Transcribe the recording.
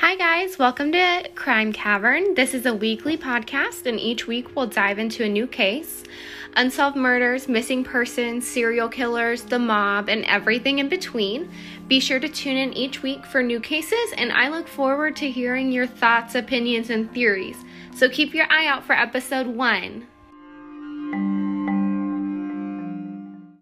Hi, guys. Welcome to Crime Cavern. This is a weekly podcast, and each week we'll dive into a new case unsolved murders, missing persons, serial killers, the mob, and everything in between. Be sure to tune in each week for new cases, and I look forward to hearing your thoughts, opinions, and theories. So keep your eye out for episode one.